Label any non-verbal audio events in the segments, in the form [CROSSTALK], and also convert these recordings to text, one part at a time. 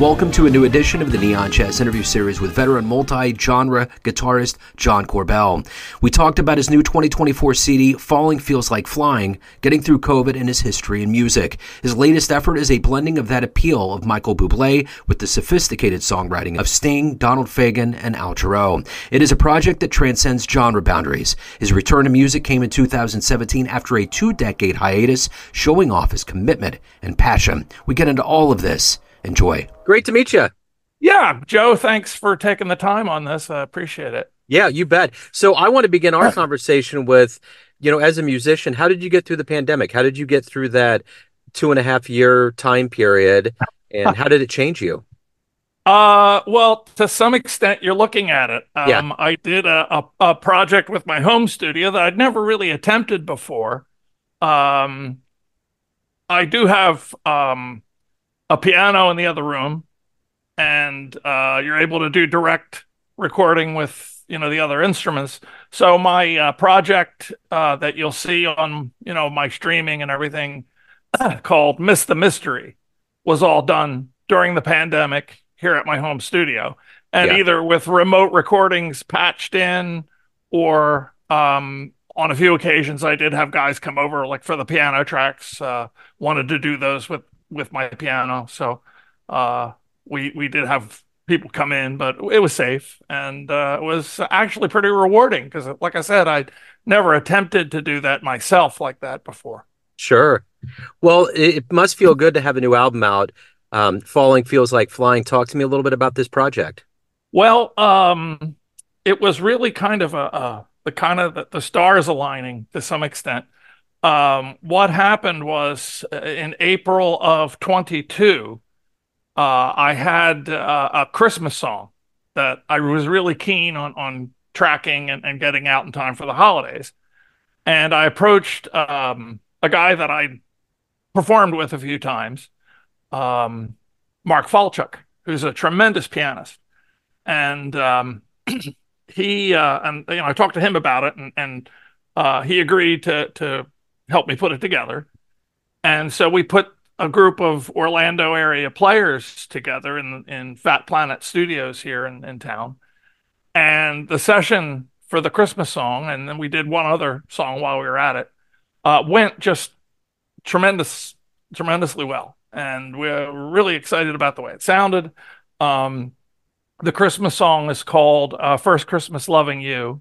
Welcome to a new edition of the Neon Jazz interview series with veteran multi genre guitarist John Korbel. We talked about his new 2024 CD, Falling Feels Like Flying, getting through COVID, and his history in music. His latest effort is a blending of that appeal of Michael Bublé with the sophisticated songwriting of Sting, Donald Fagen, and Al Jarreau. It is a project that transcends genre boundaries. His return to music came in 2017 after a two decade hiatus, showing off his commitment and passion. We get into all of this. Enjoy. Great to meet you. Yeah, Joe, thanks for taking the time on this. I appreciate it. Yeah, you bet. So I want to begin our conversation with, you know, as a musician, how did you get through the pandemic? How did you get through that two and a half year time period? And how did it change you? Uh, well, to some extent, you're looking at it. Um, yeah. I did a, a, a project with my home studio that I'd never really attempted before. Um, I do have um a piano in the other room, and uh, you're able to do direct recording with you know the other instruments. So my uh, project uh, that you'll see on you know my streaming and everything [CLEARS THROAT] called "Miss the Mystery" was all done during the pandemic here at my home studio, and yeah. either with remote recordings patched in or um, on a few occasions I did have guys come over like for the piano tracks. Uh, wanted to do those with with my piano. So uh, we we did have people come in, but it was safe and uh, it was actually pretty rewarding because, like I said, I never attempted to do that myself like that before. Sure. Well, it must feel good to have a new album out. Um, Falling feels like flying. Talk to me a little bit about this project. Well, um, it was really kind of a, a the kind of the, the stars aligning to some extent um, what happened was uh, in April of 22, uh, I had uh, a Christmas song that I was really keen on, on tracking and, and getting out in time for the holidays. And I approached um, a guy that I performed with a few times, um, Mark Falchuk, who's a tremendous pianist. And um, [CLEARS THROAT] he, uh, and you know, I talked to him about it and, and uh, he agreed to, to helped me put it together. And so we put a group of Orlando area players together in in Fat Planet Studios here in, in town. And the session for the Christmas song, and then we did one other song while we were at it, uh, went just tremendous, tremendously well. And we're really excited about the way it sounded. Um, the Christmas song is called uh, First Christmas Loving You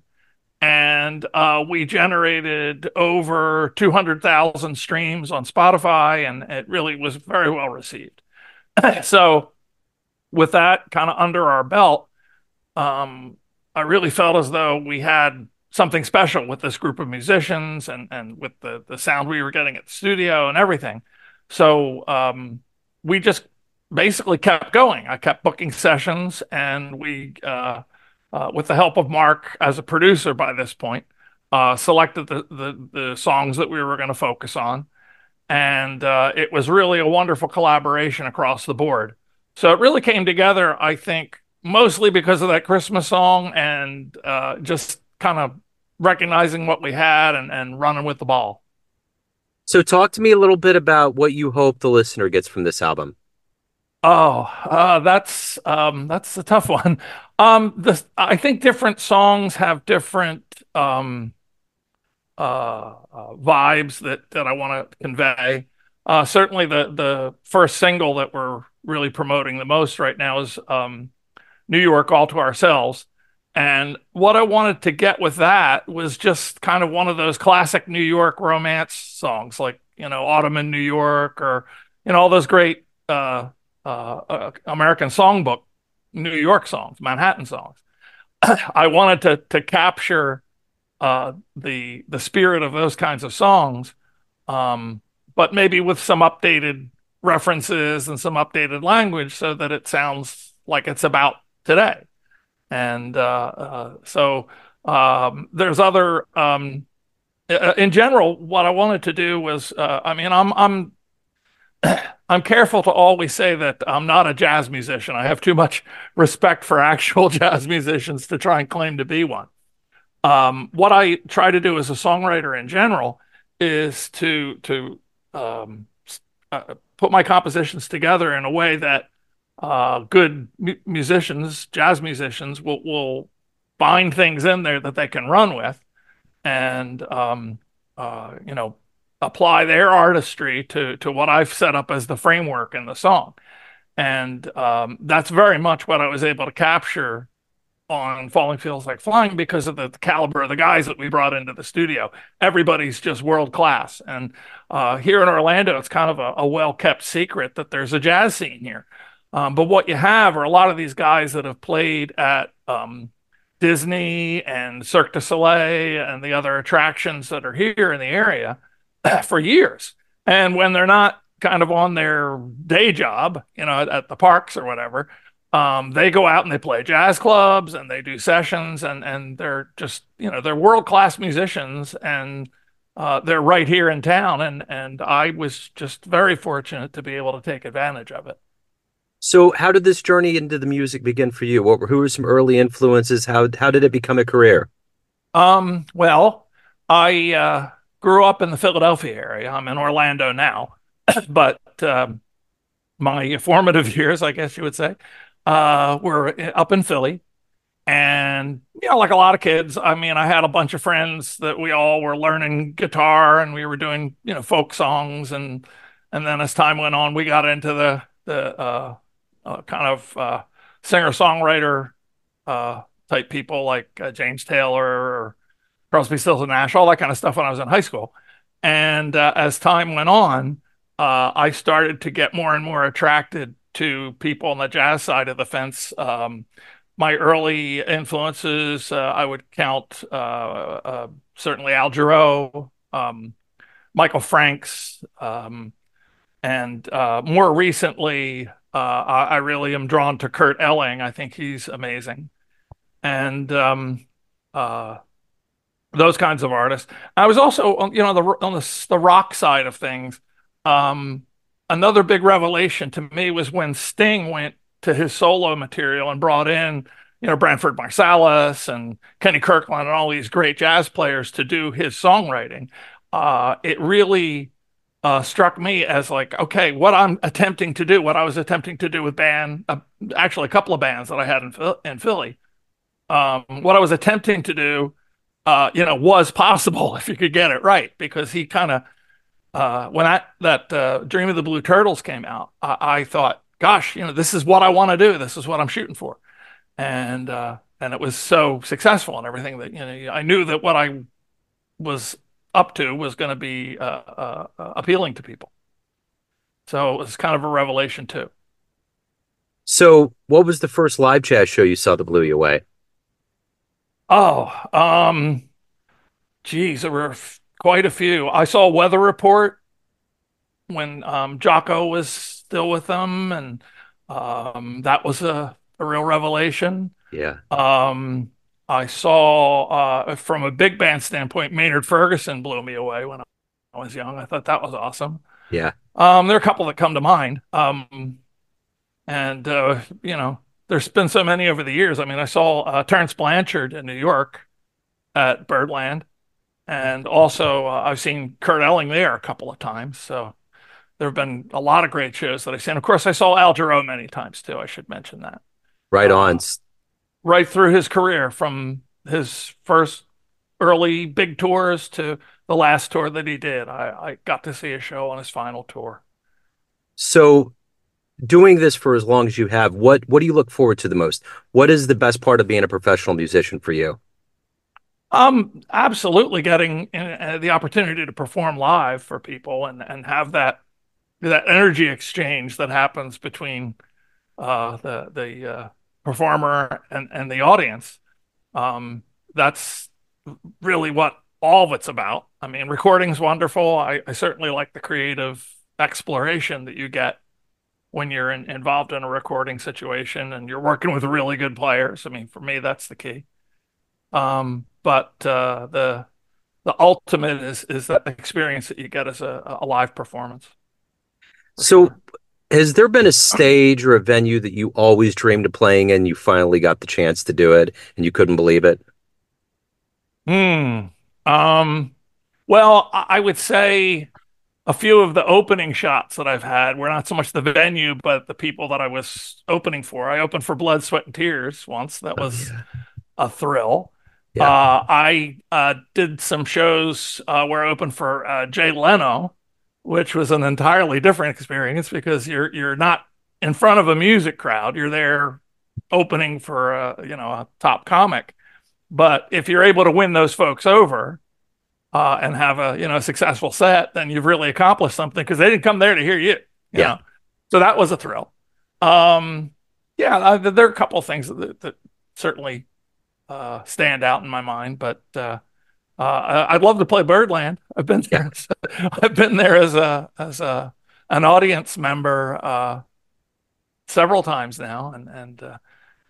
and uh, we generated over 200,000 streams on Spotify, and it really was very well received. [CLEARS THROAT] so, with that kind of under our belt, um, I really felt as though we had something special with this group of musicians and and with the the sound we were getting at the studio and everything. So um, we just basically kept going. I kept booking sessions, and we uh, uh, with the help of Mark as a producer by this point, uh, selected the, the, the songs that we were going to focus on, and uh, it was really a wonderful collaboration across the board. So it really came together, I think, mostly because of that Christmas song and uh, just kind of recognizing what we had and, and running with the ball. So, talk to me a little bit about what you hope the listener gets from this album. Oh, uh, that's um, that's a tough [LAUGHS] one. Um, the I think different songs have different um, uh, uh, vibes that that I want to convey. Uh, certainly, the the first single that we're really promoting the most right now is um, "New York All to Ourselves," and what I wanted to get with that was just kind of one of those classic New York romance songs, like you know "Autumn in New York" or you know all those great uh, uh, uh, American songbook, New York songs, Manhattan songs. [CLEARS THROAT] I wanted to to capture uh, the the spirit of those kinds of songs, um, but maybe with some updated references and some updated language, so that it sounds like it's about today. And uh, uh, so um, there's other. Um, in general, what I wanted to do was, uh, I mean, I'm I'm [CLEARS THROAT] I'm careful to always say that I'm not a jazz musician. I have too much respect for [LAUGHS] actual jazz musicians to try and claim to be one. Um, what I try to do as a songwriter in general is to to um, uh, put my compositions together in a way that uh, good mu musicians, jazz musicians, will will find things in there that they can run with, and um, uh, you know apply their artistry to to what I've set up as the framework in the song, and um, that's very much what I was able to capture on Falling Feels Like Flying because of the caliber of the guys that we brought into the studio. Everybody's just world class, and uh, here in Orlando, it's kind of a, a well kept secret that there's a jazz scene here. Um, but what you have are a lot of these guys that have played at um, Disney and Cirque du Soleil and the other attractions that are here in the area [LAUGHS] for years. And when they're not kind of on their day job, you know, at, the parks or whatever, um, they go out and they play jazz clubs and they do sessions and and they're just you know they're world class musicians and uh, they're right here in town and and I was just very fortunate to be able to take advantage of it. So, how did this journey into the music begin for you? What were, who were some early influences? How how did it become a career? Um, well, I uh, grew up in the Philadelphia area. I'm in Orlando now, [COUGHS] but um, my formative [LAUGHS] years, I guess you would say, uh, were up in Philly. And you know, like a lot of kids, I mean, I had a bunch of friends that we all were learning guitar, and we were doing you know folk songs, and and then as time went on, we got into the the uh, uh, kind of uh, singer songwriter uh, type people like uh, James Taylor or Crosby, Stills and Nash, all that kind of stuff when I was in high school. And uh, as time went on, uh, I started to get more and more attracted to people on the jazz side of the fence. Um, my early influences, I would count certainly Al Jarreau, um, Michael Franks, um, and more recently, uh, I, really am drawn to Kurt Elling. I think he's amazing, and um, uh, those kinds of artists. I was also, you know, the on the the rock side of things. Um, another big revelation to me was when Sting went to his solo material and brought in, you know, Branford Marsalis and Kenny Kirkland and all these great jazz players to do his songwriting. Uh, it really uh, struck me as like, okay, what I'm attempting to do, what I was attempting to do with band, uh, actually a couple of bands that I had in, in Philly, um, what I was attempting to do, uh, you know, was possible [LAUGHS] if you could get it right. Because he kind of, uh, when I that uh, Dream of the Blue Turtles came out, I, I thought, gosh, you know, this is what I want to do. This is what I'm shooting for, and uh, and it was so successful and everything that you know, I knew that what I was up to was going to be uh, uh, uh, appealing to people. So it was kind of a revelation too. So, what was the first live jazz show you saw that blew you away? Oh, um, geez, there were quite a few. I saw Weather Report when um, Jaco was still with them, and um, that was a, a real revelation. Yeah. Um, I saw uh, from a big band standpoint, Maynard Ferguson blew me away when I was young. I thought that was awesome. Yeah. Um, there are a couple that come to mind. Um, and uh, you know, there's been so many over the years. I mean, I saw uh, Terence Blanchard in New York at Birdland, and also uh, I've seen Kurt Elling there a couple of times. So there have been a lot of great shows that I've seen. Of course, I saw Al Jarreau many times too. I should mention that. Right on. Uh, right through his career from his first early big tours to the last tour that he did. I, I got to see a show on his final tour. So doing this for as long as you have, what what do you look forward to the most? What is the best part of being a professional musician for you? Um, absolutely getting uh, the opportunity to perform live for people and and have that that energy exchange that happens between uh, the the uh, performer and, and the audience. Um, that's really what all of it's about. I mean, recording's wonderful. I, I certainly like the creative exploration that you get when you're in, involved in a recording situation and you're working with really good players. I mean, for me, that's the key. Um, but uh, the the ultimate is is that experience that you get as a, a live performance. So, sure. Has there been a stage or a venue that you always dreamed of playing and you finally got the chance to do it and you couldn't believe it? Hmm. Um, well, I would say a few of the opening shots that I've had were not so much the venue, but the people that I was opening for. I opened for Blood, Sweat, and Tears once. That oh, was oh, yeah. a thrill. Yeah. Uh, I uh, did some shows uh, where I opened for uh, Jay Leno, which was an entirely different experience because you're you're not in front of a music crowd. You're there opening for a, you know a top comic. But if you're able to win those folks over uh, and have a you know successful set, then you've really accomplished something because they didn't come there to hear you. you yeah. Know? So that was a thrill. Um, yeah, there are a couple of things that, that certainly uh, stand out in my mind, but uh, uh, I'd love to play Birdland. I've been there. Yeah. [LAUGHS] I've been there as a as a an audience member uh, several times now, and and uh,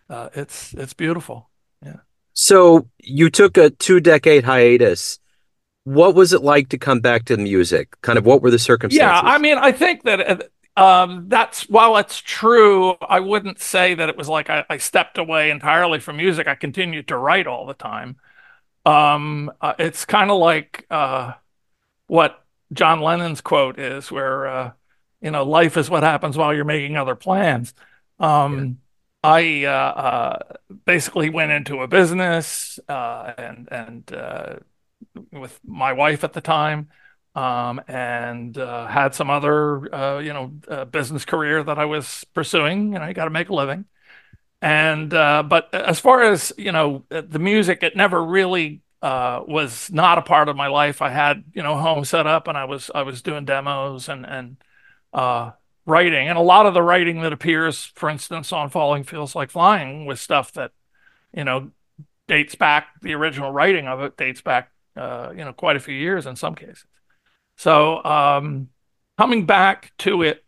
uh, it's it's beautiful. Yeah. So you took a two decade hiatus. What was it like to come back to music? Kind of what were the circumstances? Yeah, I mean, I think that uh, um, that's while it's true, I wouldn't say that it was like I, I, stepped away entirely from music. I continued to write all the time. Um, uh, it's kind of like uh, what John Lennon's quote is, where uh, you know, life is what happens while you're making other plans. Um, I uh, uh, basically went into a business uh, and and uh, with my wife at the time, um, and uh, had some other uh, you know business career that I was pursuing. You know, you got to make a living. And but as far as you know, the music, it never really was not a part of my life. I had you know home set up, and I was I was doing demos and and writing. And a lot of the writing that appears, for instance, on Falling Feels Like Flying was stuff that, you know, dates back, the original writing of it dates back, uh, you know, quite a few years in some cases. So um, coming back to it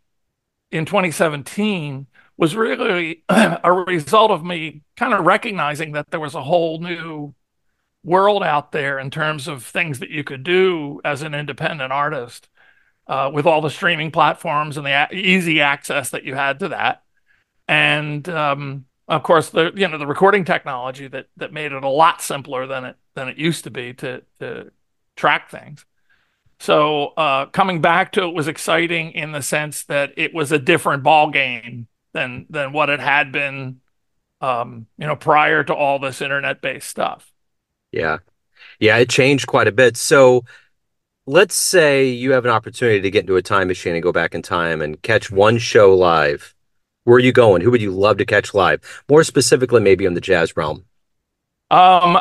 in 2017 was really [CLEARS THROAT] a result of me kind of recognizing that there was a whole new world out there in terms of things that you could do as an independent artist uh, with all the streaming platforms and the easy access that you had to that, and um, of course the you know the recording technology that that made it a lot simpler than it than it used to be to to track things. So uh, coming back to it was exciting in the sense that it was a different ball game than than what it had been, um, you know, prior to all this internet based stuff. Yeah, yeah, it changed quite a bit. So let's say you have an opportunity to get into a time machine and go back in time and catch one show live. Where are you going? Who would you love to catch live? More specifically, maybe in the jazz realm. Um,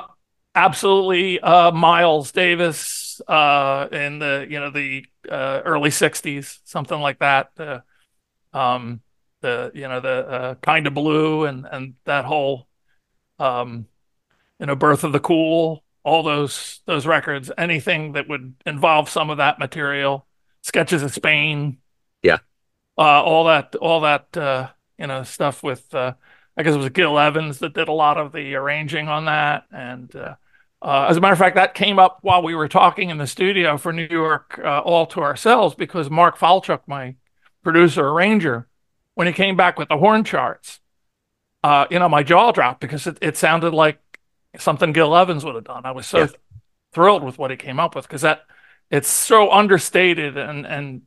absolutely. Uh, Miles Davis, uh, in the you know the uh, early '60s, something like that. Uh, um, the you know the uh, kind of blue and and that whole, um, you know, birth of the cool all those those records, anything that would involve some of that material, sketches of Spain, yeah, uh, all that all that uh, you know stuff with uh, I guess it was Gil Evans that did a lot of the arranging on that, and uh, uh, as a matter of fact, that came up while we were talking in the studio for New York uh, all to ourselves because Mark Falchuk, my producer arranger, when he came back with the horn charts, you know, my jaw dropped because it, it sounded like something Gil Evans would have done. I was so yeah. thrilled with what he came up with because that it's so understated and and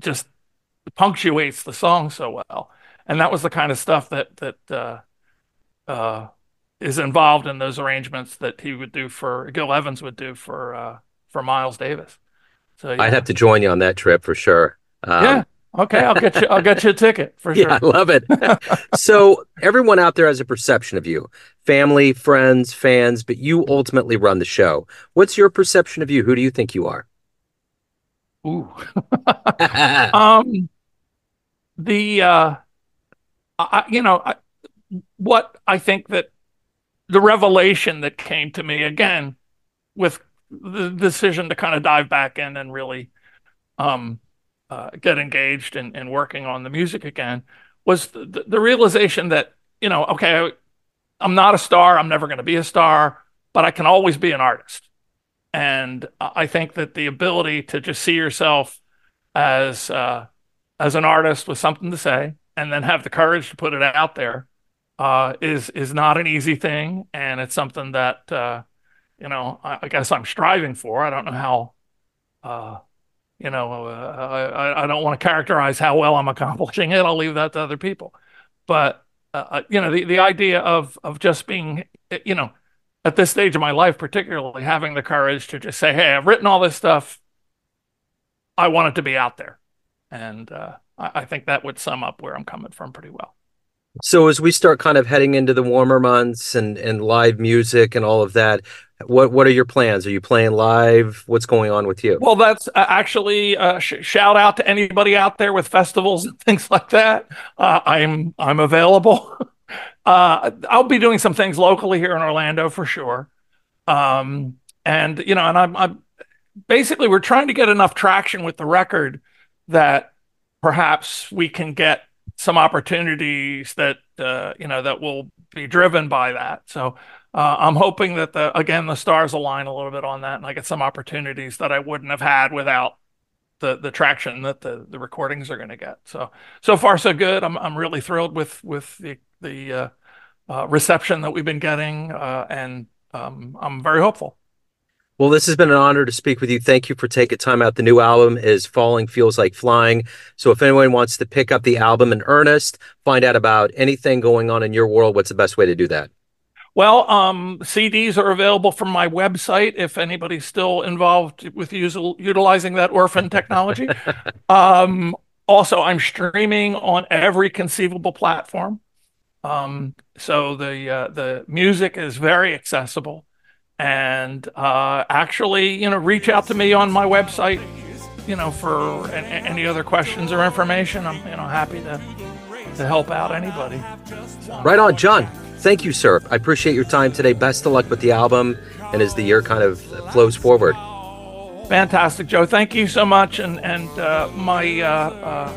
just punctuates the song so well. And that was the kind of stuff that that uh, uh, is involved in those arrangements that he would do for Gil Evans would do for uh, for Miles Davis. So yeah. I'd have to join you on that trip for sure. Um, yeah, Okay, I'll get you. I'll get you a ticket for [LAUGHS] sure. Yeah, I love it. [LAUGHS] so everyone out there has a perception of you, family, friends, fans, but you ultimately run the show. What's your perception of you? Who do you think you are? Ooh, [LAUGHS] um, the uh, I, you know, I, what I think that the revelation that came to me again with the decision to kind of dive back in and really um uh, get engaged and in, in, working on the music again was the, the realization that you know okay i'm not a star i'm never going to be a star but i can always be an artist. And i think that the ability to just see yourself as uh, as an artist with something to say and then have the courage to put it out there uh, is is not an easy thing and it's something that uh, you know I, I, guess i'm striving for i don't know how uh, you know, uh, I, I don't want to characterize how well I'm accomplishing it. I'll leave that to other people. But uh, uh, you know, the the idea of of just being, you know, at this stage of my life, particularly having the courage to just say, "Hey, I've written all this stuff. I want it to be out there," and I, I think that would sum up where I'm coming from pretty well. So as we start kind of heading into the warmer months and and live music and all of that, what what are your plans? Are you playing live? What's going on with you? Well, that's uh, actually uh, sh- shout out to anybody out there with festivals and [LAUGHS] things like that. Uh, I'm I'm available. [LAUGHS] Uh, I'll be doing some things locally here in Orlando for sure. Um, and you know, and I'm, I'm basically we're trying to get enough traction with the record that perhaps we can get some opportunities that uh, you know that will be driven by that. So uh, I'm hoping that the again the stars align a little bit on that, and I get some opportunities that I wouldn't have had without the the traction that the the recordings are going to get. So so far so good. I'm I'm really thrilled with with the the uh, uh, reception that we've been getting, uh, and um, I'm very hopeful. Well, this has been an honor to speak with you. Thank you for taking time out. The new album is Falling Feels Like Flying. So if anyone wants to pick up the album in earnest, find out about anything going on in your world, what's the best way to do that? Well, um, CDs are available from my website if anybody's still involved with utilizing that orphan technology. [LAUGHS] um, also, I'm streaming on every conceivable platform. Um, so the uh, the music is very accessible and uh, actually, you know, reach out to me on my website, you know, for any other questions or information. I'm, you know, happy to to help out anybody. So. Right on, John. Thank you, sir. I appreciate your time today. Best of luck with the album, and as the year kind of flows forward. Fantastic, Joe. Thank you so much, and and uh, my uh, uh,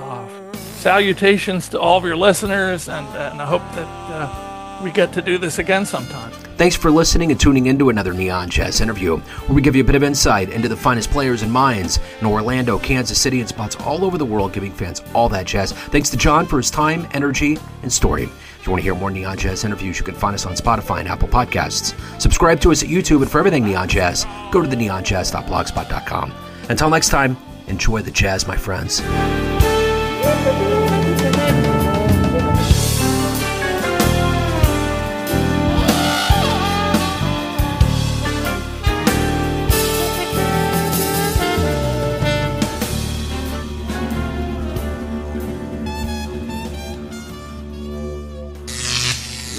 uh salutations to all of your listeners, and and I hope that uh, we get to do this again sometime. Thanks for listening and tuning into another Neon Jazz interview, where we give you a bit of insight into the finest players and minds in Orlando, Kansas City, and spots all over the world, giving fans all that jazz. Thanks to John for his time, energy, and story. If you want to hear more Neon Jazz interviews, you can find us on Spotify and Apple Podcasts. Subscribe to us at YouTube, and for everything Neon Jazz, go to the neonjazz.blogspot.com. Until next time, enjoy the jazz, my friends.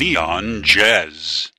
Neon Jazz.